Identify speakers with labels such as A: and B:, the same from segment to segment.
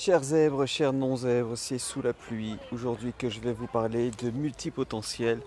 A: Chers zèbres, chers non-zèbres, c'est sous la pluie aujourd'hui que je vais vous parler de multipotentiel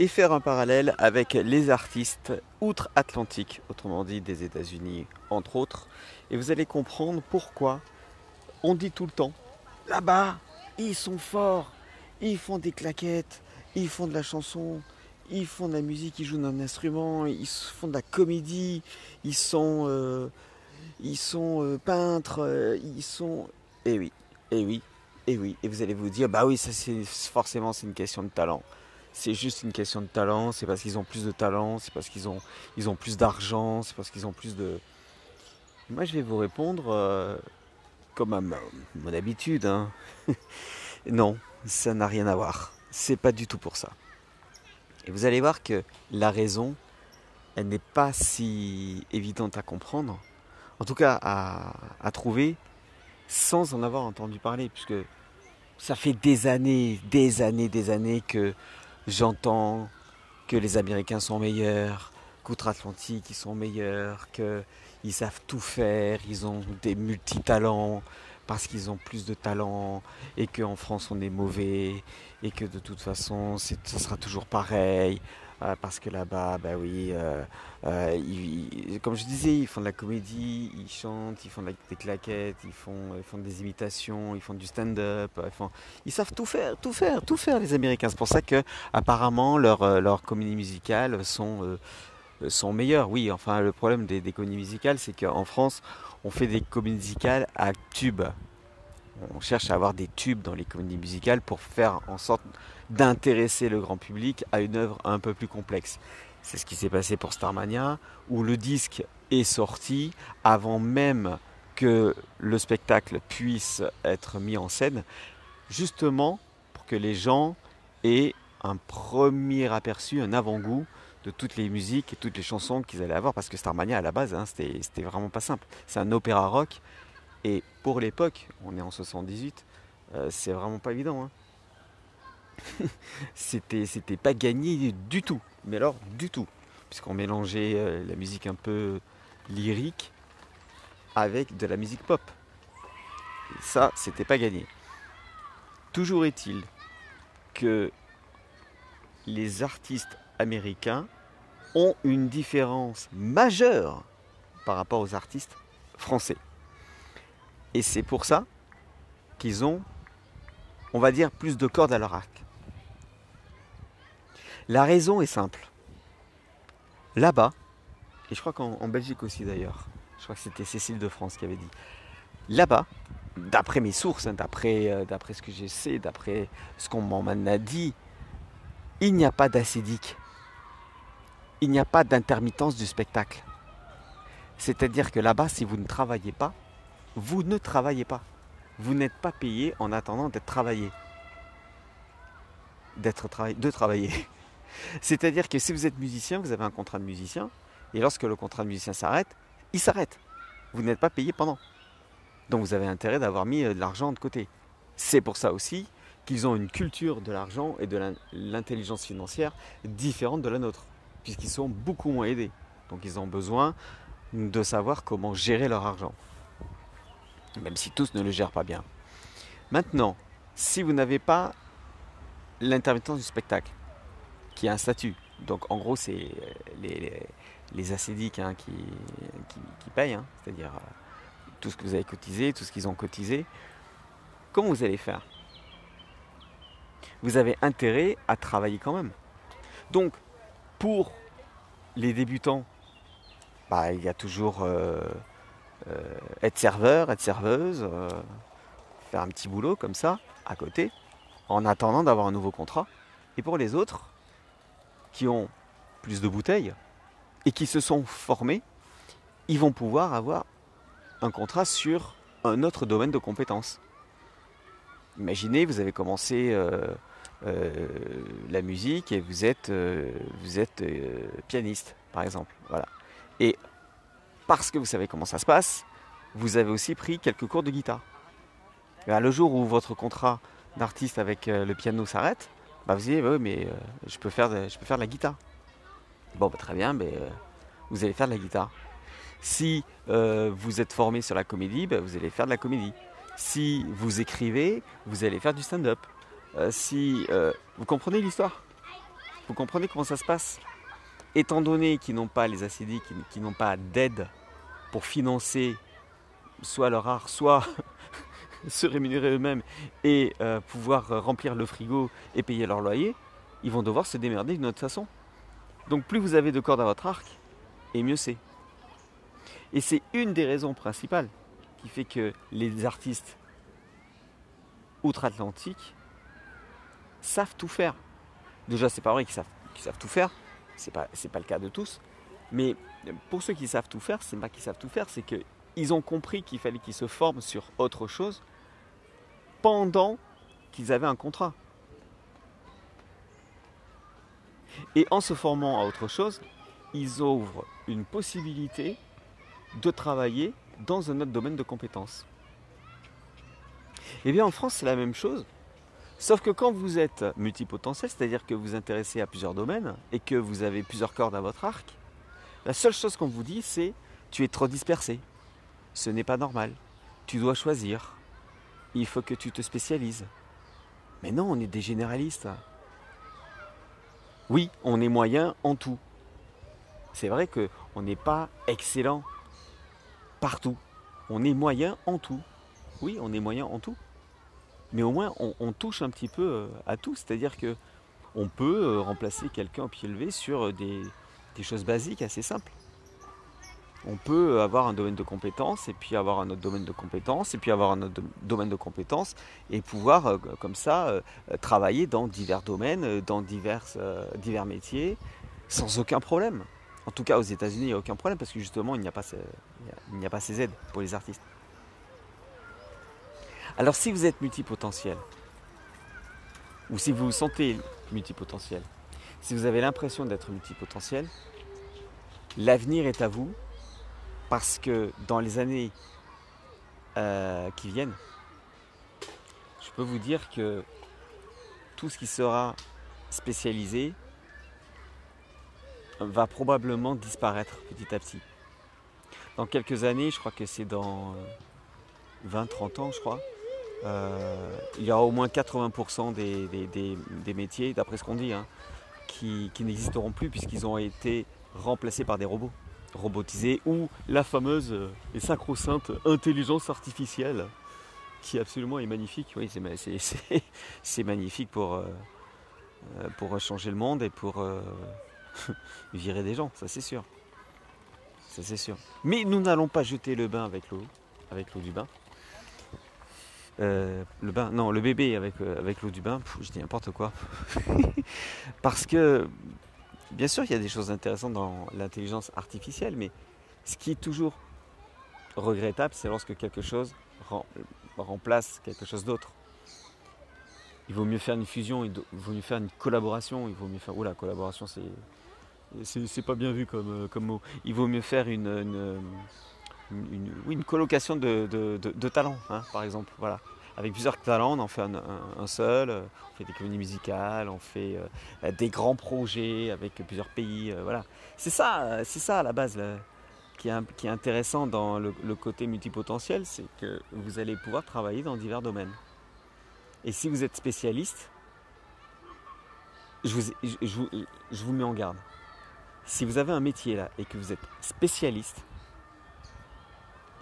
A: et faire un parallèle avec les artistes outre-Atlantique, autrement dit des États-Unis entre autres. Et vous allez comprendre pourquoi on dit tout le temps là-bas, ils sont forts, ils font des claquettes, ils font de la chanson, ils font de la musique, ils jouent d'un instrument, ils font de la comédie, ils sont, euh, ils sont euh, peintres, euh, ils sont et eh oui, et eh oui, et eh oui. Et vous allez vous dire, bah oui, ça c'est forcément c'est une question de talent. C'est juste une question de talent, c'est parce qu'ils ont plus de talent, c'est parce qu'ils ont, plus d'argent, c'est parce qu'ils ont plus de... Moi je vais vous répondre euh, comme à mon habitude. Hein. non, ça n'a rien à voir. C'est pas du tout pour ça. Et vous allez voir que la raison, elle n'est pas si évidente à comprendre, en tout cas à trouver, sans en avoir entendu parler, puisque ça fait des années, des années, des années que j'entends que les Américains sont meilleurs, qu'outre-Atlantique ils sont meilleurs, qu'ils savent tout faire, ils ont des multitalents parce qu'ils ont plus de talent et qu'en France on est mauvais et que de toute façon ce sera toujours pareil. Euh, parce que là-bas, bah oui, euh, euh, comme je disais, ils font de la comédie, ils chantent, ils font des claquettes, ils font, ils font des imitations, ils font du stand-up, ils, savent tout faire, tout faire, tout faire les Américains. C'est pour ça que apparemment leurs leur comédies musicales sont sont meilleures. Oui, enfin le problème des, des comédies musicales, c'est qu'en France, on fait des comédies musicales à tubes. On cherche à avoir des tubes dans les comédies musicales pour faire en sorte d'intéresser le grand public à une œuvre un peu plus complexe. C'est ce qui s'est passé pour Starmania, où le disque est sorti avant même que le spectacle puisse être mis en scène, justement pour que les gens aient un premier aperçu, un avant-goût de toutes les musiques et toutes les chansons qu'ils allaient avoir, parce que Starmania à la base, hein, c'était vraiment pas simple. C'est un opéra rock, et pour l'époque, on est en 78, euh, c'est vraiment pas évident. Hein. c'était, c'était pas gagné du tout. Mais alors, du tout. Puisqu'on mélangeait euh, la musique un peu lyrique avec de la musique pop. Ça, c'était pas gagné. Toujours est-il que les artistes américains ont une différence majeure par rapport aux artistes français. Et c'est pour ça qu'ils ont, on va dire, plus de cordes à leur arc. La raison est simple. Là-bas, et je crois qu'en Belgique aussi d'ailleurs, je crois que c'était Cécile de France qui avait dit, là-bas, d'après mes sources, hein, euh, d'après, ce que je sais, d'après ce qu'on m'en a dit, il n'y a pas d'acédique. Il n'y a pas d'intermittence du spectacle. C'est-à-dire que là-bas, si vous ne travaillez pas, vous ne travaillez pas. Vous n'êtes pas payé en attendant d'être travaillé. D'être de travailler. C'est-à-dire que si vous êtes musicien, vous avez un contrat de musicien, et lorsque le contrat de musicien s'arrête, il s'arrête. Vous n'êtes pas payé pendant. Donc vous avez intérêt d'avoir mis euh, de l'argent de côté. C'est pour ça aussi qu'ils ont une culture de l'argent et de l'intelligence financière différente de la nôtre, puisqu'ils sont beaucoup moins aidés. Donc ils ont besoin de savoir comment gérer leur argent. Même si tous ne le gèrent pas bien. Maintenant, si vous n'avez pas l'intermittence du spectacle, qui a un statut. Donc en gros, c'est les, les, acédiques hein, qui, payent, hein. c'est-à-dire euh, tout ce que vous avez cotisé, tout ce qu'ils ont cotisé. Comment vous allez faire? Vous avez intérêt à travailler quand même. Donc, pour les débutants, bah, il y a toujours euh, euh, être serveur, être serveuse, faire un petit boulot comme ça, à côté, en attendant d'avoir un nouveau contrat. Et pour les autres, qui ont plus de bouteilles et qui se sont formés, ils vont pouvoir avoir un contrat sur un autre domaine de compétences. Imaginez, vous avez commencé euh, euh, la musique et vous êtes, euh, pianiste, par exemple. Voilà. Parce que vous savez comment ça se passe, vous avez aussi pris quelques cours de guitare. le jour où votre contrat d'artiste avec le piano s'arrête, bah vous dites, oui, mais euh, je, peux faire de, je peux faire la guitare. Bon, bah, très bien, mais euh, vous allez faire de la guitare. Si euh, vous êtes formé sur la comédie, bah, vous allez faire de la comédie. Si vous écrivez, vous allez faire du stand-up. Euh, si euh, vous comprenez l'histoire, vous comprenez comment ça se passe? Étant donné qu'ils n'ont pas les ACD, qui, n'ont pas d'aide pour financer soit leur art, soit se rémunérer eux-mêmes et euh, pouvoir remplir le frigo et payer leur loyer, ils vont devoir se démerder d'une autre façon. Donc plus vous avez de cordes à votre arc, et mieux c'est. Et c'est une des raisons principales qui fait que les artistes outre-Atlantique savent tout faire. Déjà, c'est pas vrai qu'ils savent, savent tout faire, c'est pas, pas le cas de tous, mais pour ceux qui savent tout faire, c'est pas qu'ils savent tout faire, c'est qu'ils ont compris qu'il fallait qu'ils se forment sur autre chose pendant qu'ils avaient un contrat. Et en se formant à autre chose, ils ouvrent une possibilité de travailler dans un autre domaine de compétences. Eh bien en France c'est la même chose, sauf que quand vous êtes multipotentiel, c'est-à-dire que vous vous intéressez à plusieurs domaines et que vous avez plusieurs cordes à votre arc, la seule chose qu'on vous dit c'est tu es trop dispersé, ce n'est pas normal, tu dois choisir, il faut que tu te spécialises. Mais non, on est des généralistes. Oui, on est moyen en tout. C'est vrai qu'on n'est pas excellent partout. On est moyen en tout. Oui, on est moyen en tout. Mais au moins, on, touche un petit peu euh, à tout. C'est-à-dire que on peut euh, remplacer quelqu'un au pied levé sur euh, des, choses basiques assez simples. On peut avoir un domaine de compétences et puis avoir un autre domaine de compétences et puis avoir un autre domaine de compétences et pouvoir comme ça travailler dans divers domaines, dans divers, divers métiers sans aucun problème. En tout cas, aux États-Unis, il n'y a aucun problème parce que justement, il n'y a, pas a pas ces aides pour les artistes. Alors, si vous êtes multipotentiel, ou si vous vous sentez multipotentiel, si vous avez l'impression d'être multipotentiel, l'avenir est à vous parce que dans les années euh, qui viennent, je peux vous dire que tout ce qui sera spécialisé va probablement disparaître petit à petit. Dans quelques années, je crois que c'est dans 20-30 euh, ans, je crois, euh, il y aura au moins 80% des, métiers, d'après ce qu'on dit, hein, qui, n'existeront plus puisqu'ils ont été remplacés par des robots robotisés ou la fameuse et sacro-sainte intelligence artificielle qui absolument est magnifique. Oui, c'est magnifique pour, euh, pour changer le monde et pour virer des gens, ça c'est sûr. Ça c'est sûr. Mais nous n'allons pas jeter le bain avec l'eau, avec l'eau du bain. Euh, le bain, non, le bébé avec, euh, avec l'eau du bain, je dis n'importe quoi. Parce que, bien sûr, il y a des choses intéressantes dans l'intelligence artificielle, mais ce qui est toujours regrettable, c'est lorsque quelque chose remplace quelque chose d'autre. Il vaut mieux faire une fusion, il vaut mieux faire une collaboration, il vaut mieux faire. Oula, collaboration, c'est c'est pas bien vu comme, euh, comme mot. Il vaut mieux faire une, oui, une colocation de, talents, hein, par exemple. Voilà. Avec plusieurs talents, on en fait un, seul, on fait des communies musicales, on fait euh, des grands projets avec plusieurs pays. Euh, voilà. C'est ça, c'est ça à la base qui, est, qui, est, intéressant dans le, côté multipotentiel, c'est que vous allez pouvoir travailler dans divers domaines. Et si vous êtes spécialiste, je vous, je vous mets en garde si vous avez un métier là et que vous êtes spécialiste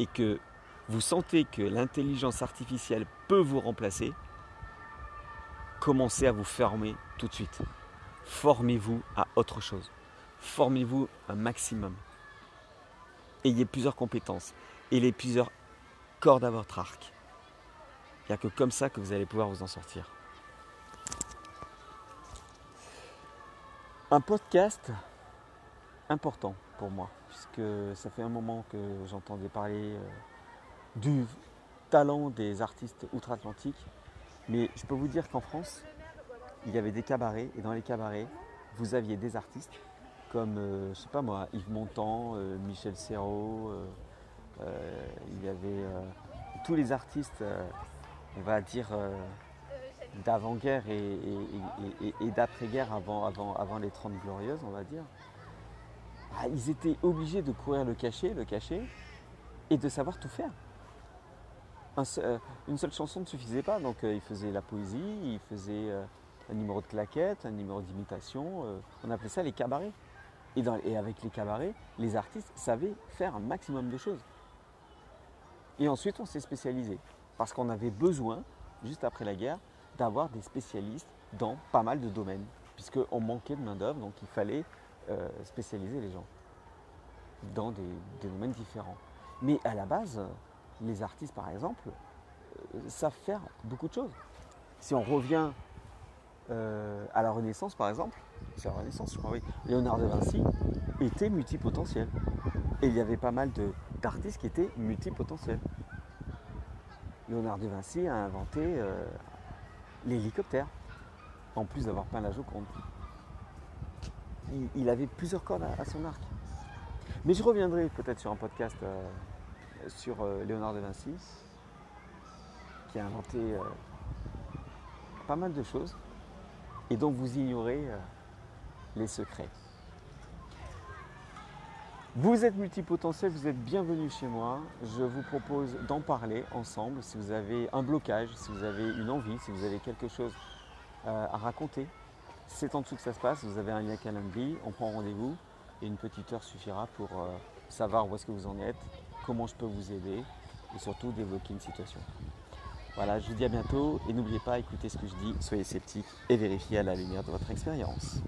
A: et que vous sentez que l'intelligence artificielle peut vous remplacer, commencez à vous former tout de suite. Formez-vous à autre chose. Formez-vous un maximum. Ayez plusieurs compétences. Ayez plusieurs cordes à votre arc. Il n'y a que comme ça que vous allez pouvoir vous en sortir. Un podcast, important pour moi, puisque ça fait un moment que j'entendais parler euh, du talent des artistes outre-Atlantique. Mais je peux vous dire qu'en France, il y avait des cabarets, et dans les cabarets, vous aviez des artistes comme, euh, je sais pas moi, Yves Montand, euh, Michel Serrault, il y avait tous les artistes, on va dire, d'avant-guerre et, d'après-guerre avant, avant, avant les 30 glorieuses, on va dire. Ah, ils étaient obligés de courir le cachet, le cachet, et de savoir tout faire. euh, une seule chanson ne suffisait pas, donc il faisait la poésie, il faisait un numéro de claquette, un numéro d'imitation, on appelait ça les cabarets. Et, et avec les cabarets, les artistes savaient faire un maximum de choses. Et ensuite, on s'est spécialisé, parce qu'on avait besoin, juste après la guerre, d'avoir des spécialistes dans pas mal de domaines, puisqu'on manquait de main-d'œuvre, donc il fallait spécialiser les gens dans des, domaines différents. Mais à la base, les artistes, par exemple, euh, savent faire beaucoup de choses. Si on revient euh, à la Renaissance, par exemple, c'est la Renaissance, je crois, oui, Léonard de Vinci était multipotentiel. Et il y avait pas mal d'artistes qui étaient multipotentiels. Léonard de Vinci a inventé euh, l'hélicoptère, en plus d'avoir peint la Joconde. Il, avait plusieurs cordes à son arc. Mais je reviendrai peut-être sur un podcast euh, sur euh, Léonard de Vinci, qui a inventé euh, pas mal de choses et dont vous ignorez les secrets. Vous êtes multipotentiel, vous êtes bienvenue chez moi. Je vous propose d'en parler ensemble si vous avez un blocage, si vous avez une envie, si vous avez quelque chose à raconter. C'est en dessous que ça se passe, vous avez un lien Calendly, on prend rendez-vous et une petite heure suffira pour euh, savoir où est-ce que vous en êtes, comment je peux vous aider et surtout débloquer une situation. Voilà, je vous dis à bientôt et n'oubliez pas, écoutez ce que je dis, soyez sceptiques et vérifiez à la lumière de votre expérience.